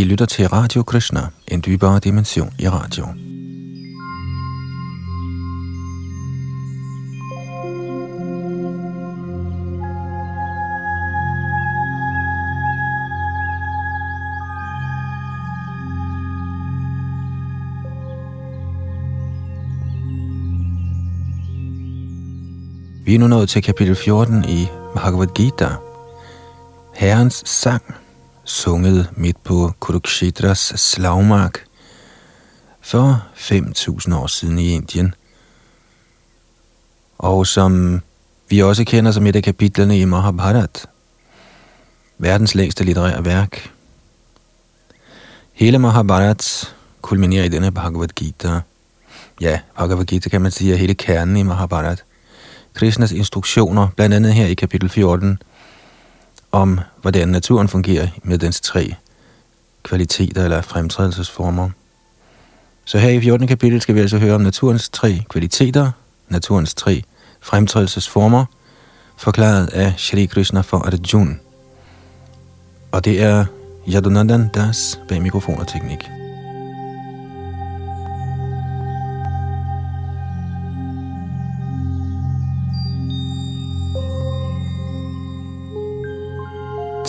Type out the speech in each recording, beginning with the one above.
I lytter til Radio Krishna, en dybere dimension i radio. Vi er nu nået til kapitel 14 i Bhagavad Gita. Herrens sang sunget midt på Kurukshetras slagmark for 5.000 år siden i Indien. Og som vi også kender som et af kapitlerne i Mahabharat, verdens længste litterære værk. Hele Mahabharat kulminerer i denne Bhagavad Gita. Ja, Bhagavad Gita kan man sige er hele kernen i Mahabharat. Krishnas instruktioner, blandt andet her i kapitel 14, om, hvordan naturen fungerer med dens tre kvaliteter eller fremtrædelsesformer. Så her i 14. kapitel skal vi altså høre om naturens tre kvaliteter, naturens tre fremtrædelsesformer, forklaret af Shri Krishna for Arjuna. Og det er Yadunandan Das bag mikrofon og teknik.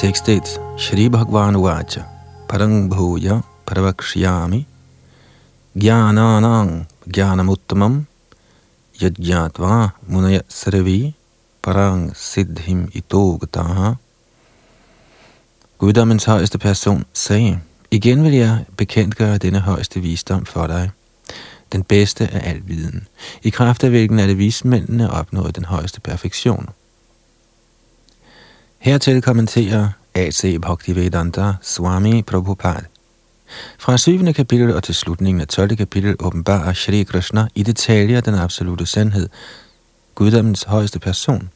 Tekstet Shri Bhagwan Uvacha. Parang Bhuya Paravakshyami. Gyananang Gyanamuttamam. Yajyatva Munaya Sarvi. Parang Siddhim Itogataha. Guddommens højeste person sagde, igen vil jeg bekendtgøre denne højeste visdom for dig, den bedste af al viden, i kraft af hvilken alle vismændene opnåede den højeste perfektion. Hertil kommenterer A.C. Bhaktivedanta Swami Prabhupada. Fra 7. kapitel og til slutningen af 12. kapitel åbenbarer Shri Krishna i detaljer den absolute sandhed, guddommens højeste person.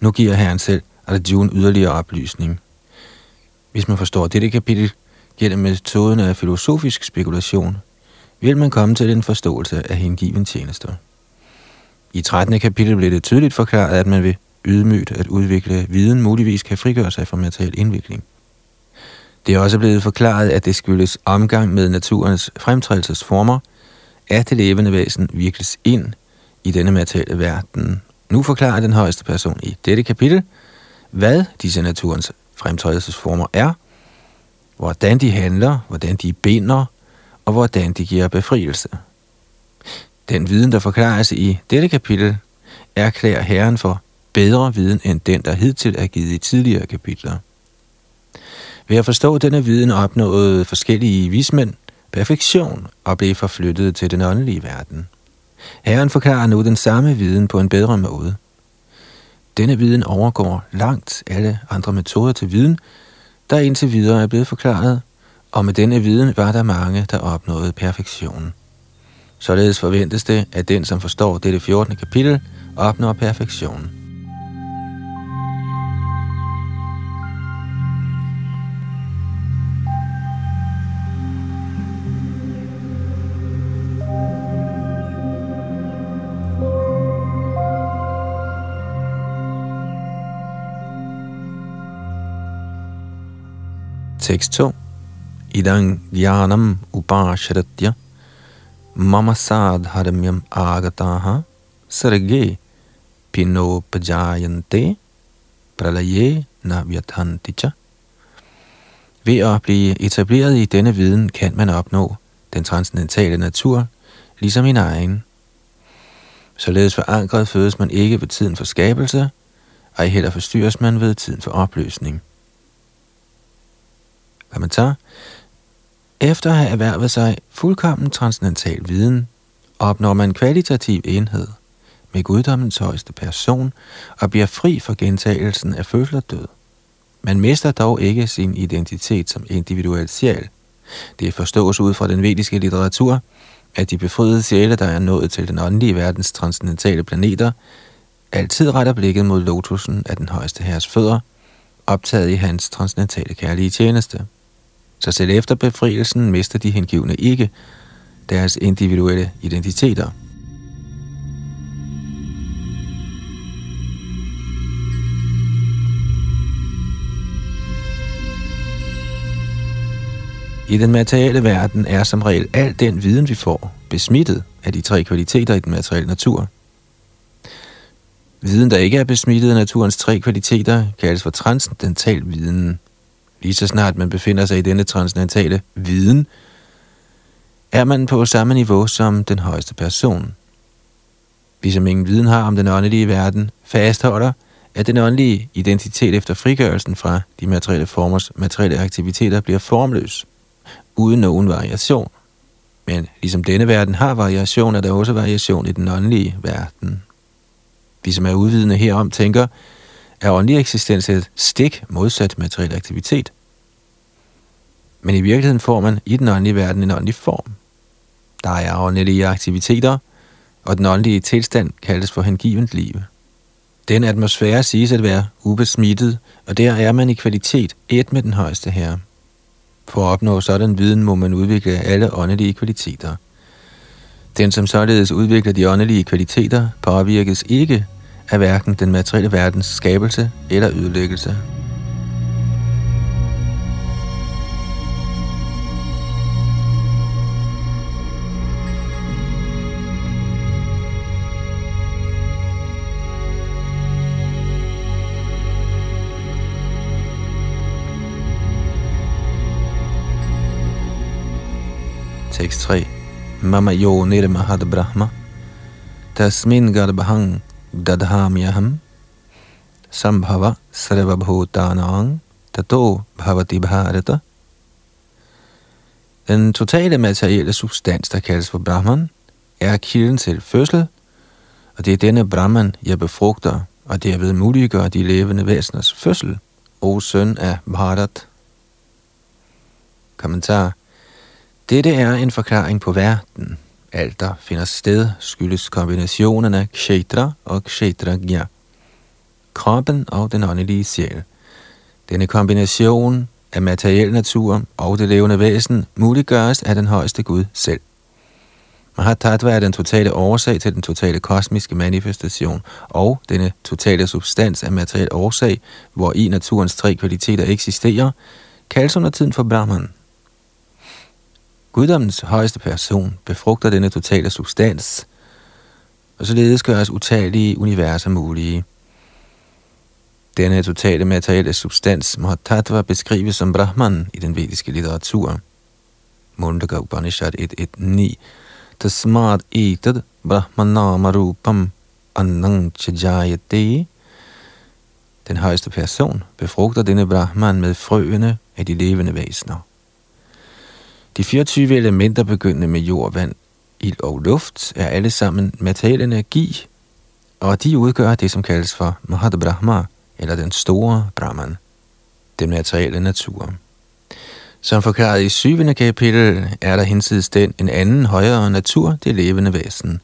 Nu giver Herren selv Arjuna yderligere oplysning. Hvis man forstår dette kapitel gennem metoden af filosofisk spekulation, vil man komme til en forståelse af hengiven tjenester. I 13. kapitel blev det tydeligt forklaret, at man ved ydmygt at udvikle viden muligvis kan frigøre sig fra materiel indvikling. Det er også blevet forklaret, at det skyldes omgang med naturens fremtrædelsesformer, at det levende væsen virkes ind i denne materielle verden. Nu forklarer den højeste person i dette kapitel, hvad disse naturens fremtrædelsesformer er, hvordan de handler, hvordan de binder, og hvordan de giver befrielse. Den viden, der forklares i dette kapitel, erklærer Herren for bedre viden end den, der hidtil er givet i tidligere kapitler. Ved at forstå denne viden opnåede forskellige vismænd perfektion og blev forflyttet til den åndelige verden. Herren forklarer nu den samme viden på en bedre måde. Denne viden overgår langt alle andre metoder til viden, der indtil videre er blevet forklaret, og med denne viden var der mange, der opnåede perfektion. Således forventes det, at den, som forstår dette 14. kapitel, opnår perfektion. Tekst 2. Idang gyanam upashratya mama sadharmyam agataha sarge pinopajayante pralaye navyathanticha. Ved at blive etableret i denne viden, kan man opnå den transcendentale natur, ligesom i egen. Således forankret fødes man ikke ved tiden for skabelse, ej heller forstyrres man ved tiden for opløsning. Kommentar. Efter at have erhvervet sig fuldkommen transcendental viden, opnår man kvalitativ enhed med guddommens højeste person og bliver fri for gentagelsen af fødsel og død. Man mister dog ikke sin identitet som individuel sjæl. Det forstås ud fra den vediske litteratur, at de befriede sjæle, der er nået til den åndelige verdens transcendentale planeter, altid retter blikket mod lotusen af den højeste herres fødder, optaget i hans transcendentale kærlige tjeneste. Så selv efter befrielsen mister de hengivne ikke deres individuelle identiteter. I den materielle verden er som regel al den viden, vi får, besmittet af de tre kvaliteter i den materielle natur. Viden, der ikke er besmittet af naturens tre kvaliteter, kaldes for transcendental viden. Lige så snart man befinder sig i denne transcendentale viden, er man på samme niveau som den højeste person. Vi som ingen viden har om den åndelige verden, fastholder, at den åndelige identitet efter frigørelsen fra de materielle formers materielle aktiviteter bliver formløs, uden nogen variation. Men ligesom denne verden har variation, er der også variation i den åndelige verden. Vi som er udvidende herom tænker, er åndelig eksistens et stik modsat materiel aktivitet. Men i virkeligheden får man i den åndelige verden en åndelig form. Der er åndelige aktiviteter, og den åndelige tilstand kaldes for hengivent liv. Den atmosfære siges at være ubesmittet, og der er man i kvalitet et med den højeste herre. For at opnå sådan viden må man udvikle alle åndelige kvaliteter. Den, som således udvikler de åndelige kvaliteter, påvirkes ikke af hverken den materielle verdens skabelse eller ødelæggelse. Tekst 3. Mama yo nirmahad brahma. Tasmin garbhang dadhamyaham. Sambhava sarvabhutanang. Tato bhavati bharata. Den totale materielle substans, der kaldes for Brahman, er kilden til fødsel, og det er denne Brahman, jeg befrugter, og det er ved muliggør de levende væseners fødsel, o søn af Bharat. Kommentar dette er en forklaring på verden. Alt, der finder sted, skyldes kombinationen af kshetra og kshetragya, kroppen og den åndelige sjæl. Denne kombination af materiel natur og det levende væsen muliggøres af den højeste Gud selv. Mahatattva er den totale årsag til den totale kosmiske manifestation, og denne totale substans af materiel årsag, hvor i naturens tre kvaliteter eksisterer, kaldes under tiden for Brahman. Guddommens højeste person befrugter denne totale substans, og således gøres utallige universer mulige. Denne totale materielle substans, Mahatattva, beskrives som Brahman i den vediske litteratur. Mundaka Upanishad 1.1.9 Tasmat etad Brahmanama Rupam Annang Chajayate Den højeste person befrugter denne Brahman med frøene af de levende væsener. De 24 elementer begyndende med jord, vand, ild og luft er alle sammen materiel energi, og de udgør det, som kaldes for Mahad Brahma, eller den store Brahman, den materielle natur. Som forklaret i syvende kapitel, er der hinsides den en anden højere natur, det levende væsen.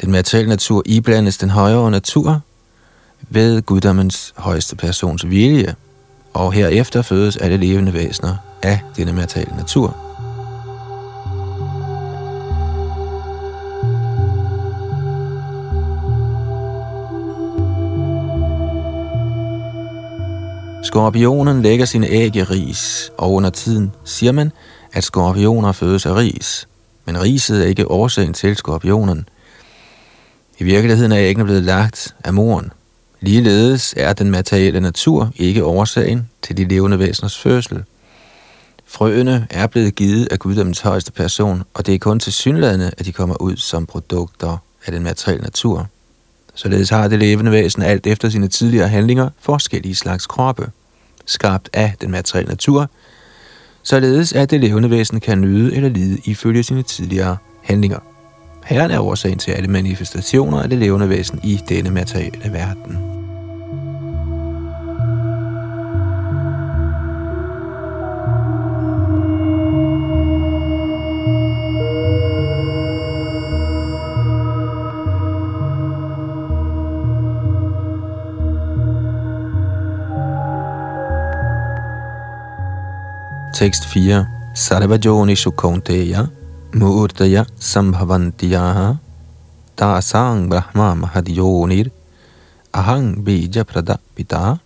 Den materielle natur iblandes den højere natur ved guddommens højeste persons vilje, og herefter fødes alle levende væsener af denne materielle natur. Skorpionen lægger sine æg i ris, og under tiden siger man, at skorpioner fødes af ris. Men riset er ikke årsagen til skorpionen. I virkeligheden er æggene blevet lagt af moren. Ligeledes er den materielle natur ikke årsagen til de levende væseners fødsel. Frøene er blevet givet af guddommens højeste person, og det er kun til synlædende, at de kommer ud som produkter af den materielle natur. Således har det levende væsen alt efter sine tidligere handlinger forskellige slags kroppe, skabt af den materielle natur, således at det levende væsen kan nyde eller lide ifølge sine tidligere handlinger. Herren er årsagen til alle manifestationer af det levende væsen i denne materielle verden. Tekst 4. Sarvajonishu kaunteya Murtaya sambhavantiyaha Dasang brahma mahadionir ahang bija prada pita.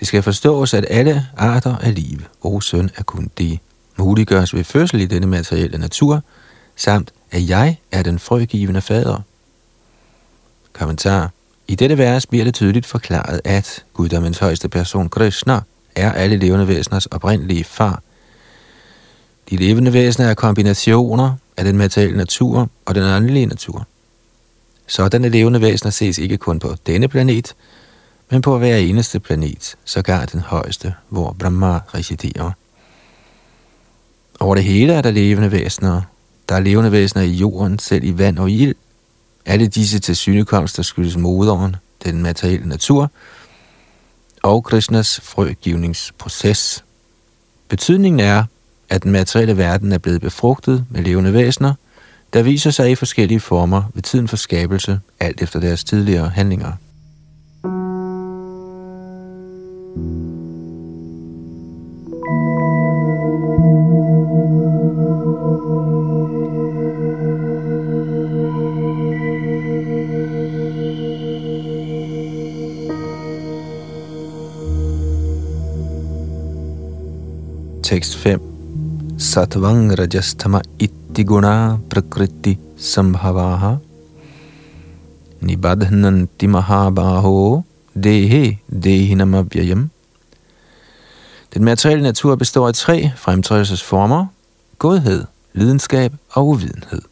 Det skal forstås, at alle arter af liv, og søn, er kun de muliggøres ved fødsel i denne materielle natur, samt at jeg er den frøgivende fader. Kommentar. I dette vers bliver det tydeligt forklaret, at guddommens højeste person, Krishna, er alle levende væseners oprindelige far. De levende væsener er kombinationer af den materielle natur og den åndelige natur. Sådanne levende væsener ses ikke kun på denne planet, men på hver eneste planet, sågar den højeste, hvor Brahma residerer. Over det hele er der levende væsener. Der er levende væsener i jorden, selv i vand og ild. Alle disse til synekomster skyldes moderen, den materielle natur, og Krishnas frøgivningsproces. Betydningen er, at den materielle verden er blevet befrugtet med levende væsener, der viser sig i forskellige former ved tiden for skabelse, alt efter deres tidligere handlinger. Tekst 5 Satvang Rajastama Itti Guna Prakriti Sambhavaha. Nibadhananti Mahabaho Dehe Dehinamavyayam Den materielle natur består af tre fremtrædelsesformer, godhed, lidenskab og uvidenhed.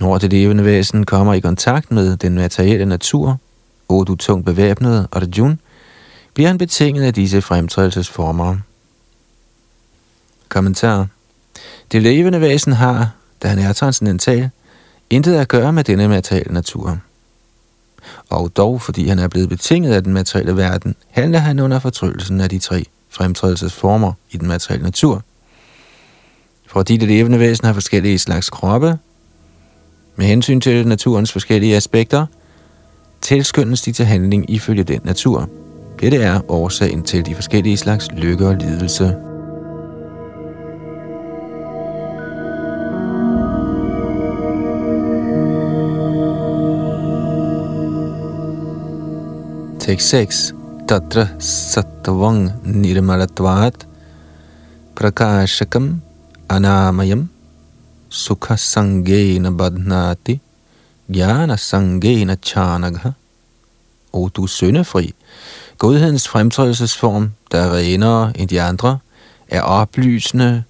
Når det levende væsen kommer i kontakt med den materielle natur, og du tungt bevæbnet Arjun, bliver han betinget af disse fremtrædelsesformer – Kommentar. Det levende væsen har, da han er transcendental, intet at gøre med denne materielle natur. Og dog, fordi han er blevet betinget af den materielle verden, handler han under fortryllelsen af de tre fremtrædelsesformer i den materielle natur. Fordi det levende væsen har forskellige slags kroppe, med hensyn til naturens forskellige aspekter, tilskyndes de til handling ifølge den natur. Dette er årsagen til de forskellige slags lykke og lidelse. Tekst 6. Tatra sattvang nirmalatvat prakashakam anamayam sukha sangena badnati jnana sangena chanagha. O du søndefri, godhedens fremtrædelsesform, der er renere end de andre, er oplysende,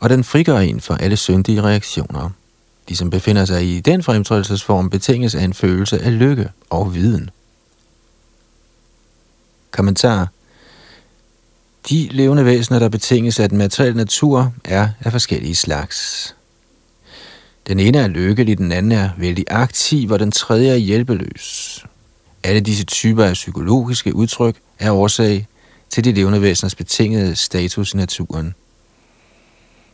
og den frigør en for alle syndige reaktioner. De, som befinder sig i den fremtrædelsesform, betinges af en følelse af lykke og viden. Kommentar. De levende væsener, der betinges af den materielle natur, er af forskellige slags. Den ene er lykkelig, den anden er vældig aktiv, og den tredje er hjælpeløs. Alle disse typer af psykologiske udtryk er årsag til de levende væseners betingede status i naturen.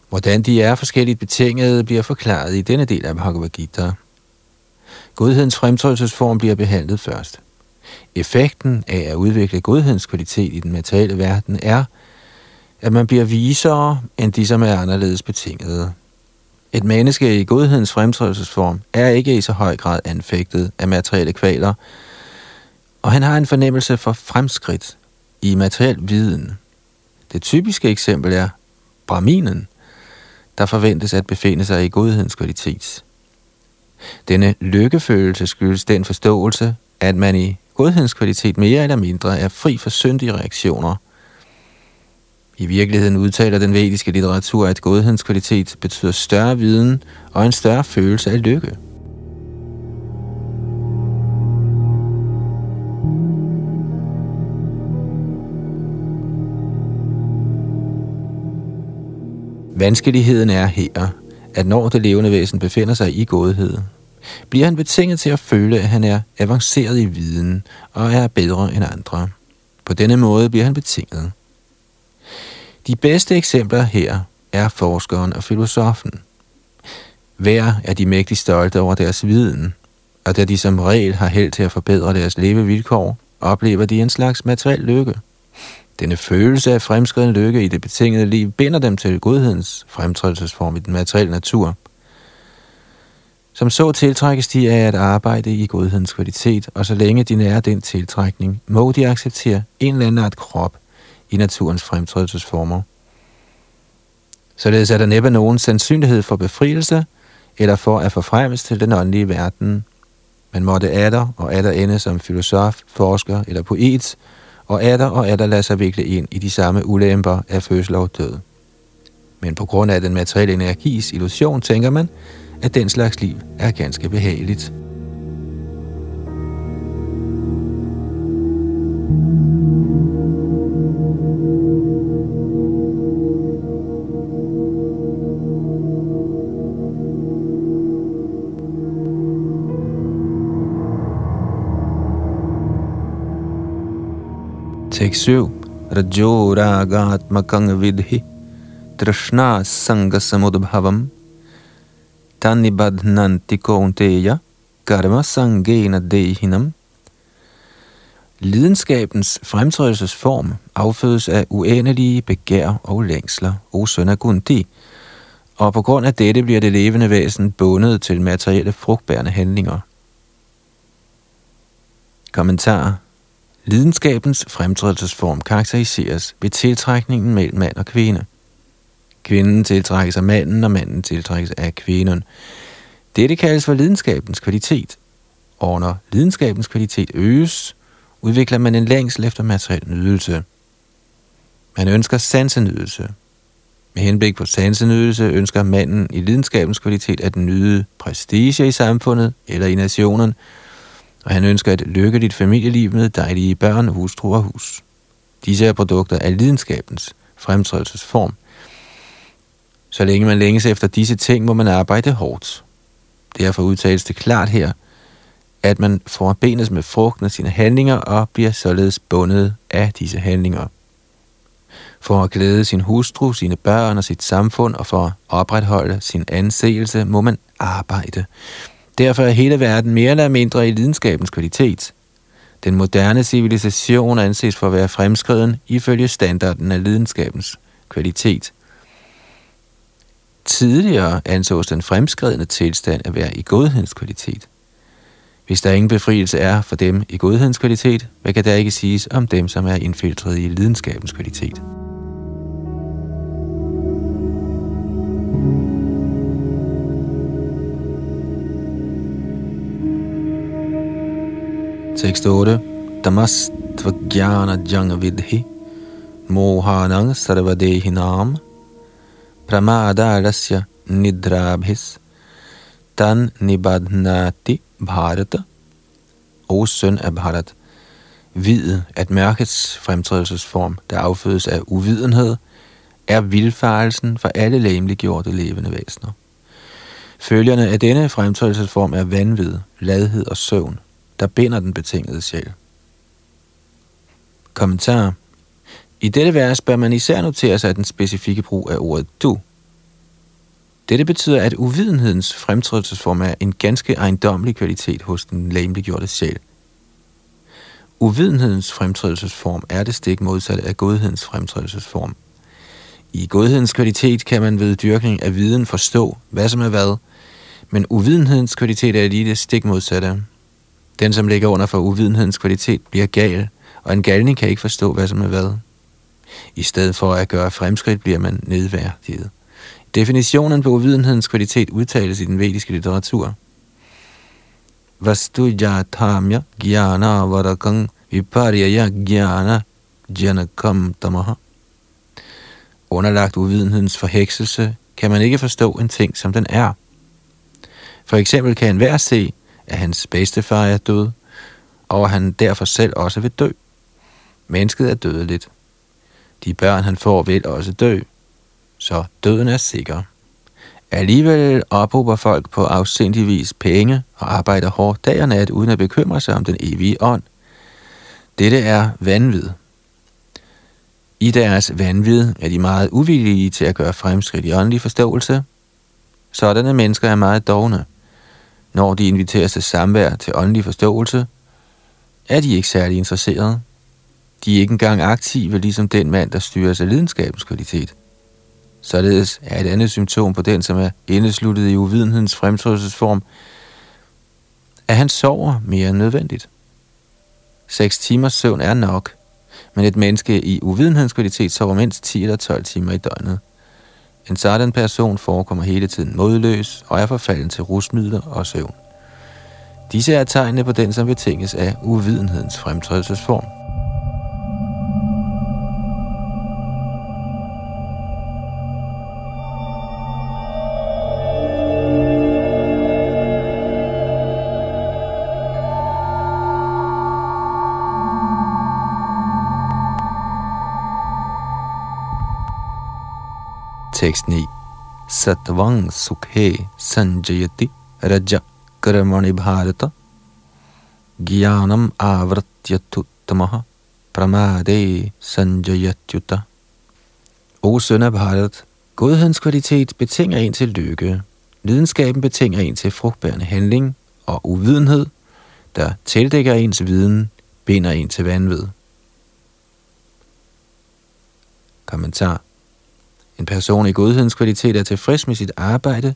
Hvordan de er forskelligt betingede, bliver forklaret i denne del af Bhagavad Gita. Godhedens fremtrædelsesform bliver behandlet først. Effekten af at udvikle godhedskvalitet i den materielle verden er, at man bliver visere end de, som er anderledes betingede. Et menneske i godhedens fremtrædelsesform er ikke i så høj grad anfægtet af materielle kvaler, og han har en fornemmelse for fremskridt i materiel viden. Det typiske eksempel er Brahminen, der forventes at befinde sig i godhedens kvalitet. Denne lykkefølelse skyldes den forståelse, at man i godhedens kvalitet mere eller mindre er fri for syndige reaktioner. I virkeligheden udtaler den vediske litteratur, at godhedens kvalitet betyder større viden og en større følelse af lykke. Vanskeligheden er her, at når det levende væsen befinder sig i godhed, bliver han betinget til at føle, at han er avanceret i viden og er bedre end andre. På denne måde bliver han betinget. De bedste eksempler her er forskeren og filosofen. Hver er de mægtigt stolte over deres viden, og da de som regel har held til at forbedre deres levevilkår, oplever de en slags materiel lykke. Denne følelse af fremskreden lykke i det betingede liv binder dem til godhedens fremtrædelsesform i den materielle natur – som så tiltrækkes de af at arbejde i godhedens kvalitet, og så længe de nærer den tiltrækning, må de acceptere en eller anden art krop i naturens fremtrædelsesformer. Således er der næppe nogen sandsynlighed for befrielse, eller for at forfremmes til den åndelige verden. Man måtte adder og adder ende som filosof, forsker eller poet, og adder og adder lader sig vikle ind i de samme ulemper af fødsel og død. Men på grund af den materielle energis illusion tænker man, at den slags liv er ganske behageligt. Tekst 7. Rajo ragatmakang vidhi trishna samudbhavam tanibadhnanti kaunteya karma sangena dehinam. Lidenskabens fremtrædelsesform affødes af uendelige begær og længsler, o søn af Gundi, og på grund af dette bliver det levende væsen bundet til materielle frugtbærende handlinger. Kommentar Lidenskabens fremtrædelsesform karakteriseres ved tiltrækningen mellem mand og kvinde. Kvinden tiltrækkes af manden, og manden tiltrækkes af kvinden. Dette kaldes for lidenskabens kvalitet. Og når lidenskabens kvalitet øges, udvikler man en længsel efter materiel nydelse. Man ønsker sansenydelse. Med henblik på sansenydelse ønsker manden i lidenskabens kvalitet at nyde prestige i samfundet eller i nationen, og han ønsker et lykkeligt familieliv med dejlige børn, hustru og hus. Disse er produkter af lidenskabens fremtrædelsesform. Så længe man længes efter disse ting, må man arbejde hårdt. Derfor udtales det klart her, at man forbenes med frugten af sine handlinger og bliver således bundet af disse handlinger. For at glæde sin hustru, sine børn og sit samfund og for at opretholde sin anseelse, må man arbejde. Derfor er hele verden mere eller mindre i lidenskabens kvalitet. Den moderne civilisation anses for at være fremskreden ifølge standarden af lidenskabens kvalitet. Tidligere ansås den fremskredne tilstand at være i godhedens kvalitet. Hvis der ingen befrielse er for dem i godhedens kvalitet, hvad kan der ikke siges om dem, som er infiltreret i lidenskabens kvalitet? Tekst 8. Tamastvajnana janga vidhi mohanang sarvadehinam pramadalasya nidrabhis tan nibadnati bharata O søn af Bharat, vid at mørkets fremtrædelsesform, der affødes af uvidenhed, er vilfarelsen for alle læmeliggjorte levende væsener. Følgerne af denne fremtrædelsesform er vanvid, ladhed og søvn der binder den betingede sjæl. Kommentar. I dette vers bør man især notere sig den specifikke brug af ordet du. Dette betyder, at uvidenhedens fremtrædelsesform er en ganske ejendommelig kvalitet hos den lamliggjorte sjæl. Uvidenhedens fremtrædelsesform er det stik modsatte af godhedens fremtrædelsesform. I godhedens kvalitet kan man ved dyrkning af viden forstå, hvad som er hvad, men uvidenhedens kvalitet er lige det stik modsatte. Den, som ligger under for uvidenhedens kvalitet, bliver gal, og en galning kan ikke forstå, hvad som er hvad. I stedet for at gøre fremskridt, bliver man nedværdiget. Definitionen på uvidenhedens kvalitet udtales i den vediske litteratur. Vastu jatamya gyana varakang viparyaya gyana janakam tamaha. Underlagt uvidenhedens forhekselse kan man ikke forstå en ting, som den er. For eksempel kan enhver se, at hans bedstefar er død, og at han derfor selv også vil dø. Mennesket er dødeligt. De børn, han får, vil også dø. Så døden er sikker. Alligevel ophober folk på afsindig vis penge og arbejder hårdt dag og nat, uden at bekymre sig om den evige ånd. Dette er vanvid. I deres vanvid er de meget uvillige til at gøre fremskridt i åndelig forståelse. Sådanne mennesker er meget dogne. Når de inviteres til samvær til åndelig forståelse, er de ikke særlig interesserede. De er ikke engang aktive, ligesom den mand, der styrer af lidenskabens kvalitet. Således er et andet symptom på den, som er indesluttet i uvidenhedens fremtrædelsesform, at han sover mere end nødvendigt. 6 timers søvn er nok, men et menneske i uvidenhedens kvalitet sover mindst 10 eller 12 timer i døgnet. En sådan person forekommer hele tiden modløs og er forfalden til rusmidler og søvn. Disse er tegnene på den, som betinges af uvidenhedens fremtrædelsesform. Tekst 9. Satvang sukhe sanjayati raja karmani bharata gyanam avratyatuttamaha pramade sanjayatyuta. O søn af Bharat, godhedens kvalitet betinger en til lykke. lidenskaben betinger en til frugtbærende handling, og uvidenhed, der tildækker ens viden, binder en til vanvid. Kommentar en person i godhedens kvalitet er tilfreds med sit arbejde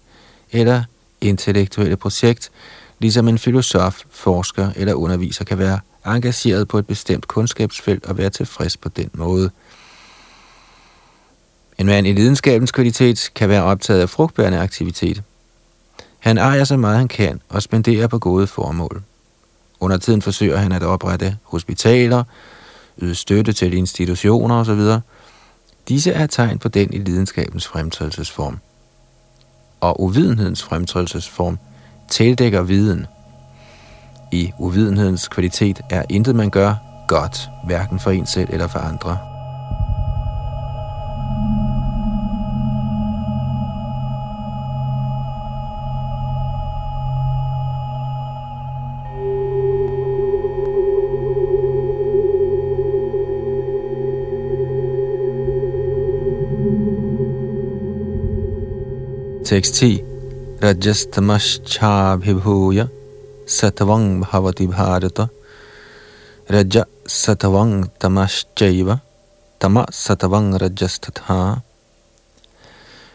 eller intellektuelle projekt, ligesom en filosof, forsker eller underviser kan være engageret på et bestemt kundskabsfelt og være tilfreds på den måde. En mand i lidenskabens kvalitet kan være optaget af frugtbærende aktivitet. Han ejer så meget han kan og spenderer på gode formål. Under tiden forsøger han at oprette hospitaler, yde støtte til institutioner osv., Disse er tegn på den i lidenskabens fremtrædelsesform. Og uvidenhedens fremtrædelsesform tildækker viden. I uvidenhedens kvalitet er intet man gør godt, hverken for en selv eller for andre. Tekst 10. Rajastamascha satvang bhavati bharata Raja satvang tamaschaiva tama satvang rajastatha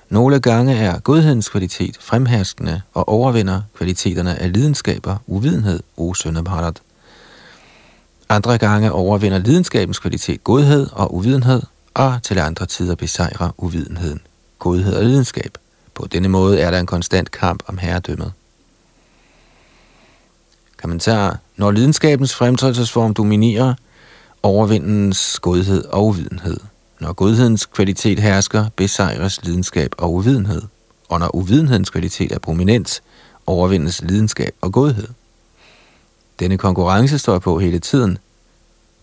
Nogle gange er godhedens kvalitet fremherskende og overvinder kvaliteterne af lidenskaber, uvidenhed, o søn Andre gange overvinder lidenskabens kvalitet godhed og uvidenhed, og til andre tider besejrer uvidenheden, godhed og lidenskab. På denne måde er der en konstant kamp om herredømmet. Kommentar. Når lidenskabens fremtrædelsesform dominerer, overvindens godhed og uvidenhed. Når godhedens kvalitet hersker, besejres lidenskab og uvidenhed. Og når uvidenhedens kvalitet er prominent, overvindes lidenskab og godhed. Denne konkurrence står på hele tiden.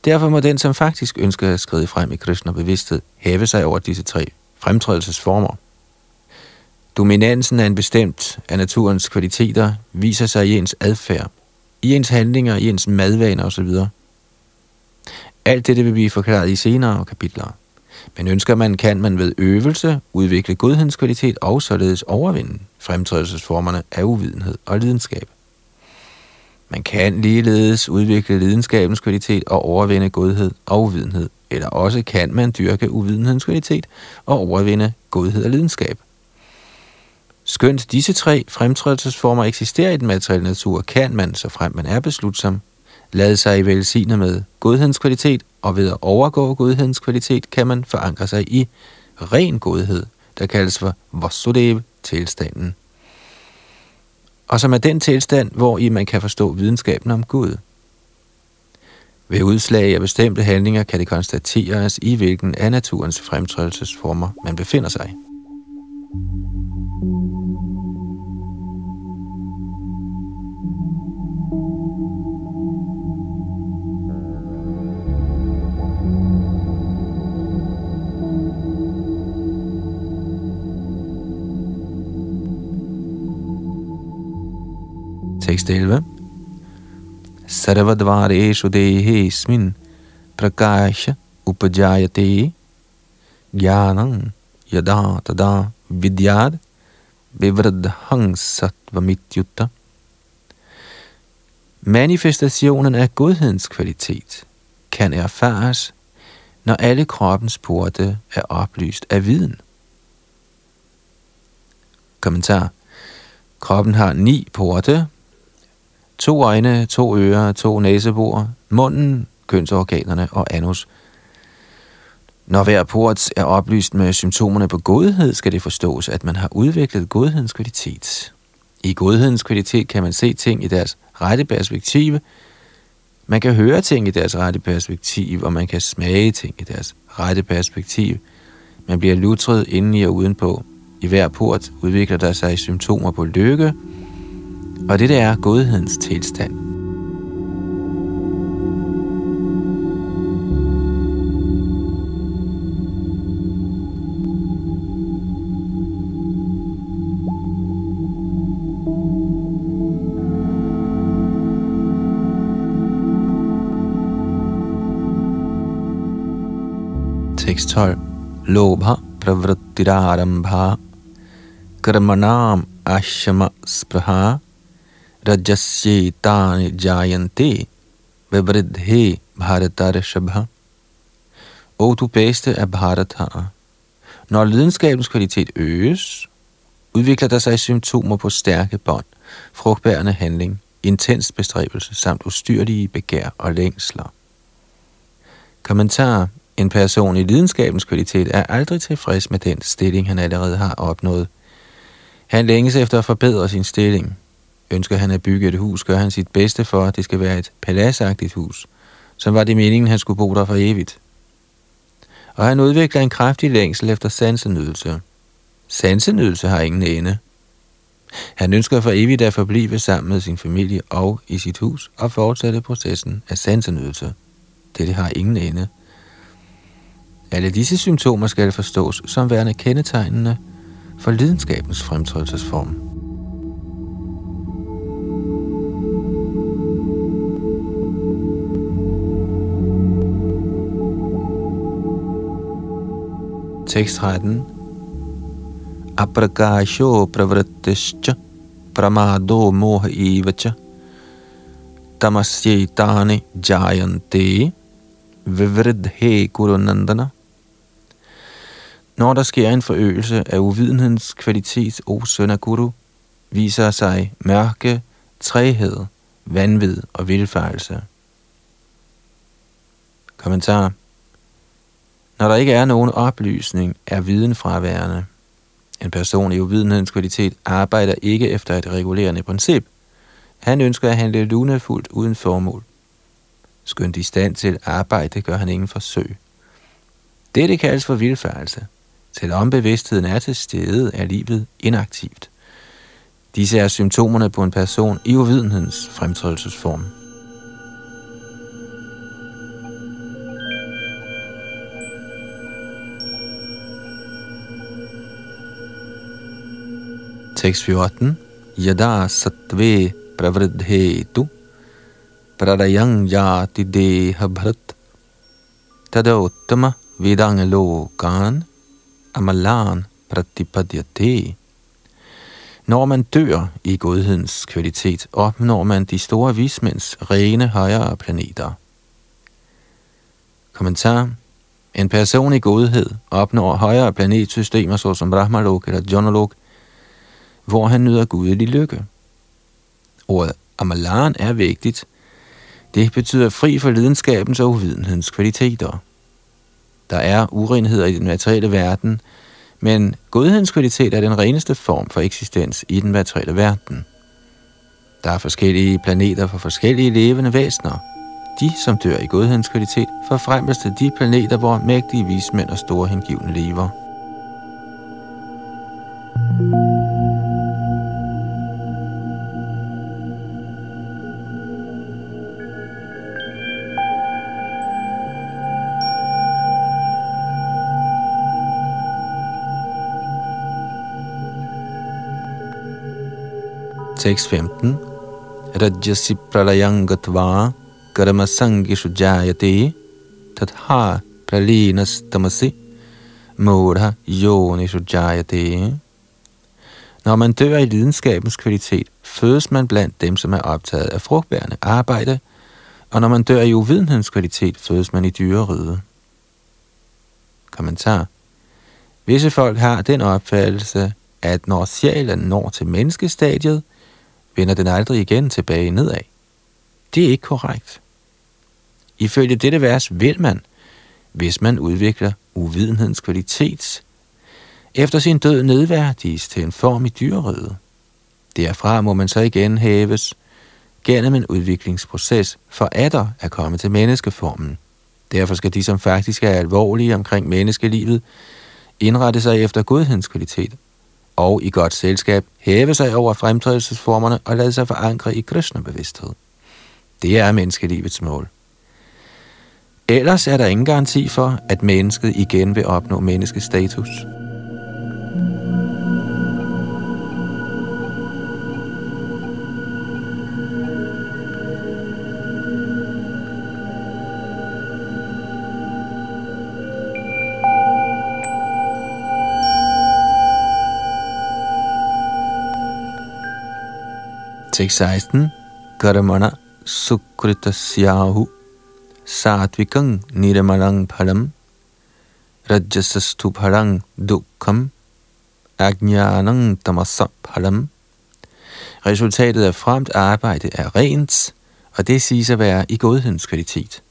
Derfor må den, som faktisk ønsker at skride frem i Krishna bevidsthed, hæve sig over disse tre fremtrædelsesformer. Dominansen af en bestemt af naturens kvaliteter viser sig i ens adfærd, i ens handlinger, i ens madvaner osv. Alt dette vil blive forklaret i senere kapitler. Men ønsker man, kan man ved øvelse udvikle godhedens kvalitet og således overvinde fremtrædelsesformerne af uvidenhed og lidenskab. Man kan ligeledes udvikle lidenskabens kvalitet og overvinde godhed og uvidenhed, eller også kan man dyrke uvidenhedens kvalitet og overvinde godhed og lidenskab – Skønt disse tre fremtrædelsesformer eksisterer i den materielle natur, kan man, så frem man er beslutsom, lade sig i velsigne med godhedens kvalitet, og ved at overgå godhedens kvalitet, kan man forankre sig i ren godhed, der kaldes for Vasudev tilstanden. Og som er den tilstand, hvor i man kan forstå videnskaben om Gud. Ved udslag af bestemte handlinger kan det konstateres, i hvilken af naturens fremtrædelsesformer man befinder sig. Tekst 11. Sarvadvareshu dehesmin prakasha upajayate gyanam yada tada vidyad vivradhang satvamityutta. Manifestationen af godhedens kvalitet kan erfares, når alle kroppens porte er oplyst af viden. Kommentar. Kroppen har ni porte, to øjne, to ører, to næsebor, munden, kønsorganerne og anus. Når hver port er oplyst med symptomerne på godhed, skal det forstås, at man har udviklet godhedens kvalitet. I godhedens kvalitet kan man se ting i deres rette perspektiv, man kan høre ting i deres rette perspektiv, og man kan smage ting i deres rette perspektiv. Man bliver lutret indeni og udenpå. I hver port udvikler der sig symptomer på lykke, og det der er godhedens tilstand. Tekst 12. Lobha pravrittirarambha karmanam ashama spraha rajasyetani jayante vibridhe bharatarashabha. O du bedste af bharatarer. Når lidenskabens kvalitet øges, udvikler der sig symptomer på stærke bånd, frugtbærende handling, intens bestræbelse samt ustyrlige begær og længsler. Kommentar en person i lidenskabens kvalitet er aldrig tilfreds med den stilling, han allerede har opnået. Han længes efter at forbedre sin stilling. Ønsker han at bygge et hus, gør han sit bedste for, at det skal være et paladsagtigt hus, som var det meningen, han skulle bo der for evigt. Og han udvikler en kraftig længsel efter sansenydelse. Sansenydelse har ingen ende. Han ønsker for evigt at forblive sammen med sin familie og i sit hus og fortsætte processen af sansenydelse. Dette har ingen ende. Alle disse symptomer skal forstås som værende kendetegnende for lidenskabens fremtrædelsesform. Tekst 13 Aprakasho pravrittischa pramado moha ivacha tamasyetani jayante vivridhe kurunandana når der sker en forøgelse af uvidenhedens kvalitet, o søn af Guru, viser sig mørke, træhed, vanvid og vilfarelse. Kommentar. Når der ikke er nogen oplysning, er viden fraværende. En person i uvidenhedens kvalitet arbejder ikke efter et regulerende princip. Han ønsker at handle lunefuldt uden formål. Skønt i stand til arbejde, gør han ingen forsøg. Dette kaldes for vildfærelse. Selvom bevidstheden er til stede, er livet inaktivt. Disse er symptomerne på en person i uvidenhedens fremtrædelsesform. Tekst 14. Yada sattve pravridhetu prarayang yati deha bharat tada uttama vidang lokan amalan pratipadyate. Når man dør i godhedens kvalitet, opnår man de store vismænds rene højere planeter. Kommentar. En person i godhed opnår højere planetsystemer såsom Brahmalok eller Jonalok, hvor han nyder gudelig lykke. Ordet Amalan er vigtigt. Det betyder fri for lidenskabens og uvidenhedens kvaliteter. Der er urenheder i den materielle verden, men godhedens kvalitet er den reneste form for eksistens i den materielle verden. Der er forskellige planeter for forskellige levende væsener. De, som dør i godhedens kvalitet, forfremmes til de planeter, hvor mægtige vismænd og store hengivne lever. Tekst 15. Rajasi pralayangatva karma sangishu jayate tatha pralinas tamasi modha yonishu jayate. Når man dør i lidenskabens kvalitet, fødes man blandt dem, som er optaget af frugtbærende arbejde, og når man dør i uvidenhedens kvalitet, fødes man i dyreriget. Kommentar. Visse folk har den opfattelse, at når sjælen når til menneskestadiet, vender den aldrig igen tilbage nedad. Det er ikke korrekt. Ifølge dette vers vil man, hvis man udvikler uvidenhedens kvalitet, efter sin død nedværdiges til en form i dyreriget. Derfra må man så igen hæves gennem en udviklingsproces for atter at komme til menneskeformen. Derfor skal de, som faktisk er alvorlige omkring menneskelivet, indrette sig efter godhedens kvalitet, og i godt selskab hæve sig over fremtrædelsesformerne og lade sig forankre i Krishna-bevidsthed. Det er menneskelivets mål. Ellers er der ingen garanti for, at mennesket igen vil opnå menneskestatus. Tekst 16. Karamana sukritasyahu satvikang nirmalang phalam rajasastu phalang dukkham agnyanang tamasa phalam Resultatet af fremt arbejde er rent, og det siges at være i godhedens kvalitet.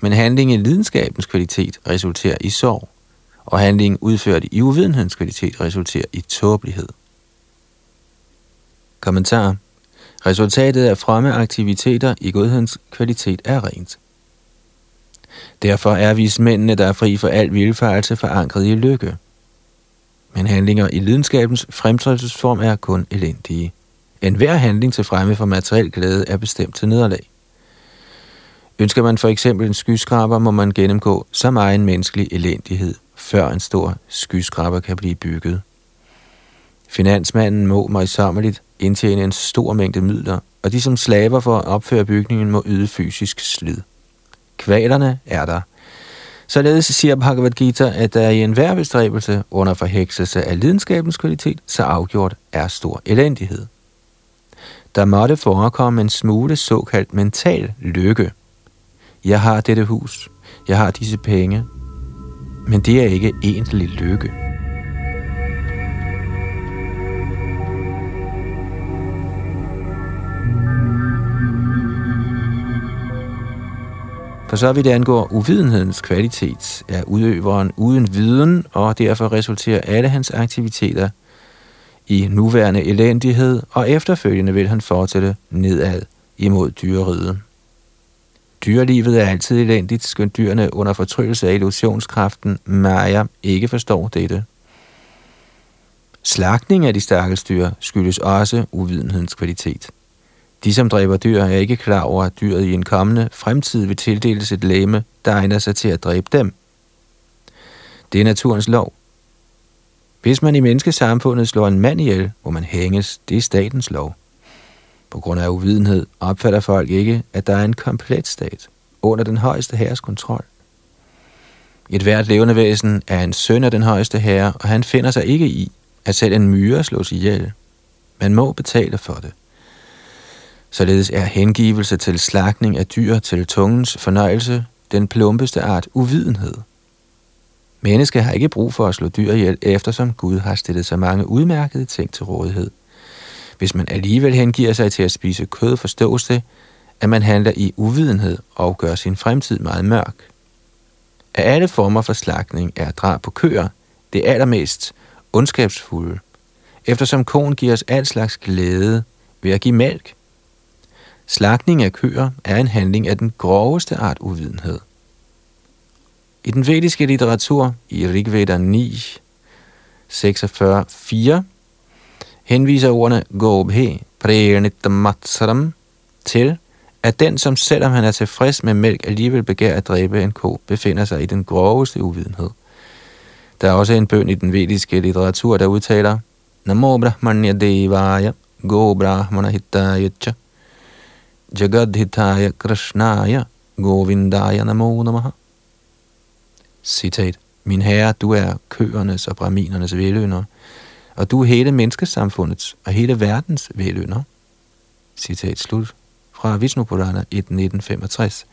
Men handling i lidenskabens kvalitet resulterer i sorg, og handling udført i uvidenhedens kvalitet resulterer i tåbelighed. Kommentar Resultatet af fremme aktiviteter i godhedens kvalitet er rent. Derfor er vismændene, der er fri for al vildfarelse, forankret i lykke. Men handlinger i lidenskabens fremtrædelsesform er kun elendige. En hver handling til fremme for materiel glæde er bestemt til nederlag. Ønsker man for eksempel en skyskraber, må man gennemgå så meget en menneskelig elendighed, før en stor skyskraber kan blive bygget. Finansmanden må møjsommeligt indtjene en stor mængde midler, og de som slaver for at opføre bygningen må yde fysisk slid. Kvalerne er der. Således siger Bhagavad Gita, at der i enhver bestræbelse under forhekselse af lidenskabens kvalitet, så afgjort er stor elendighed. Der måtte forekomme en smule såkaldt mental lykke. Jeg har dette hus. Jeg har disse penge. Men det er ikke egentlig lykke. For så vidt angår uvidenhedens kvalitet, er udøveren uden viden, og derfor resulterer alle hans aktiviteter i nuværende elendighed, og efterfølgende vil han fortsætte nedad imod dyreriget. Dyrelivet er altid elendigt, skønt dyrene under fortryllelse af illusionskraften Maja ikke forstår dette. Slagtning af de stakkels dyr skyldes også uvidenhedens kvalitet. De, som dræber dyr, er ikke klar over, at dyret i en kommende fremtid vil tildeles et læme, der egner sig til at dræbe dem. Det er naturens lov. Hvis man i menneskesamfundet slår en mand ihjel, må man hænges. Det er statens lov. På grund af uvidenhed opfatter folk ikke, at der er en komplet stat under den højeste herres kontrol. Et hvert levende væsen er en søn af den højeste herre, og han finder sig ikke i, at selv en myre slås ihjel. Man må betale for det. Således er hengivelse til slagning af dyr til tungens fornøjelse den plumpeste art uvidenhed. Mennesket har ikke brug for at slå dyr ihjel, eftersom Gud har stillet så mange udmærkede ting til rådighed. Hvis man alligevel hengiver sig til at spise kød, forstås det, at man handler i uvidenhed og gør sin fremtid meget mørk. Af alle former for slagning er drab på køer det allermest ondskabsfulde, eftersom konen giver os al slags glæde ved at give mælk, Slagtning af køer er en handling af den groveste art uvidenhed. I den vediske litteratur, i Rigveda 9, 46, 4, henviser ordene Gobhe matsaram til, at den, som selvom han er tilfreds med mælk, alligevel begærer at dræbe en ko, befinder sig i den groveste uvidenhed. Der er også en bøn i den vediske litteratur, der udtaler Namo Brahmanya Devaya Go Brahmana Hitayacha Jagadhitaya Krishnaya Govindaya Namo Namaha. Citat. Min herre, du er køernes og braminernes velønder, og du er hele menneskesamfundets og hele verdens velønder. Citat slut fra Vishnu Purana 1.1965.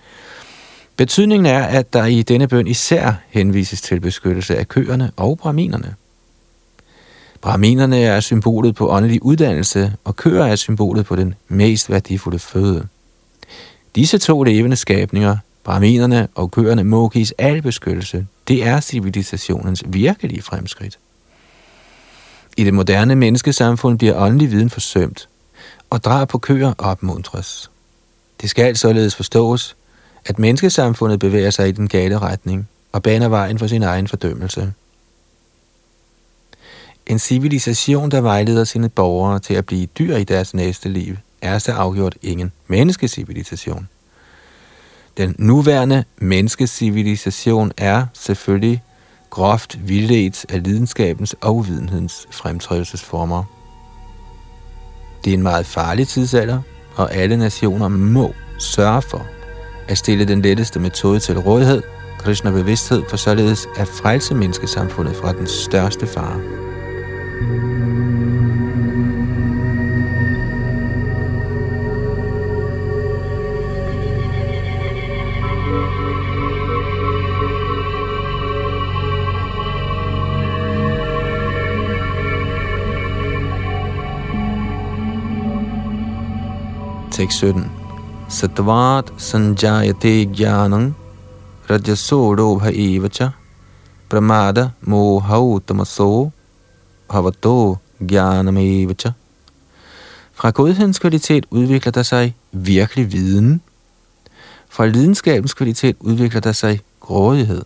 Betydningen er, at der i denne bøn især henvises til beskyttelse af køerne og braminerne. Braminerne er symbolet på åndelig uddannelse, og køer er symbolet på den mest værdifulde føde. Disse to levende skabninger, brahminerne og køerne, må gives al beskyttelse. Det er civilisationens virkelige fremskridt. I det moderne menneskesamfund bliver åndelig viden forsømt, og drab på køer opmuntres. Det skal således forstås, at menneskesamfundet bevæger sig i den gale retning og baner vejen for sin egen fordømmelse. En civilisation, der vejleder sine borgere til at blive dyr i deres næste liv, er så afgjort ingen menneskecivilisation. Den nuværende menneskecivilisation er selvfølgelig groft vildledt af lidenskabens og uvidenhedens fremtrædelsesformer. Det er en meget farlig tidsalder, og alle nationer må sørge for at stille den letteste metode til rådighed, Krishna bevidsthed, for således at frelse menneskesamfundet fra den største fare. Tekst 17. Satvat sanjayate jnanam rajaso dobha evacha pramada mohau tamaso bhavato jnanamevacha. Fra godhedens kvalitet udvikler der sig virkelig viden. Fra lidenskabens kvalitet udvikler der sig grådighed.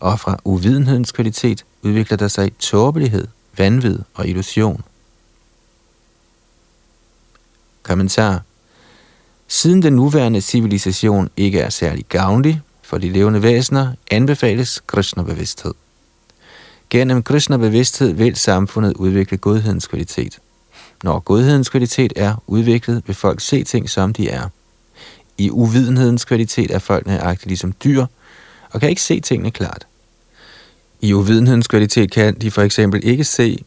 Og fra uvidenhedens kvalitet udvikler der sig tåbelighed, vanvid og illusion. Kommentar Siden den nuværende civilisation ikke er særlig gavnlig for de levende væsener, anbefales Krishna-bevidsthed. Gennem Krishna-bevidsthed vil samfundet udvikle godhedens kvalitet. Når godhedens kvalitet er udviklet, vil folk se ting, som de er. I uvidenhedens kvalitet er folk nøjagtigt ligesom dyr, og kan ikke se tingene klart. I uvidenhedens kvalitet kan de for eksempel ikke se,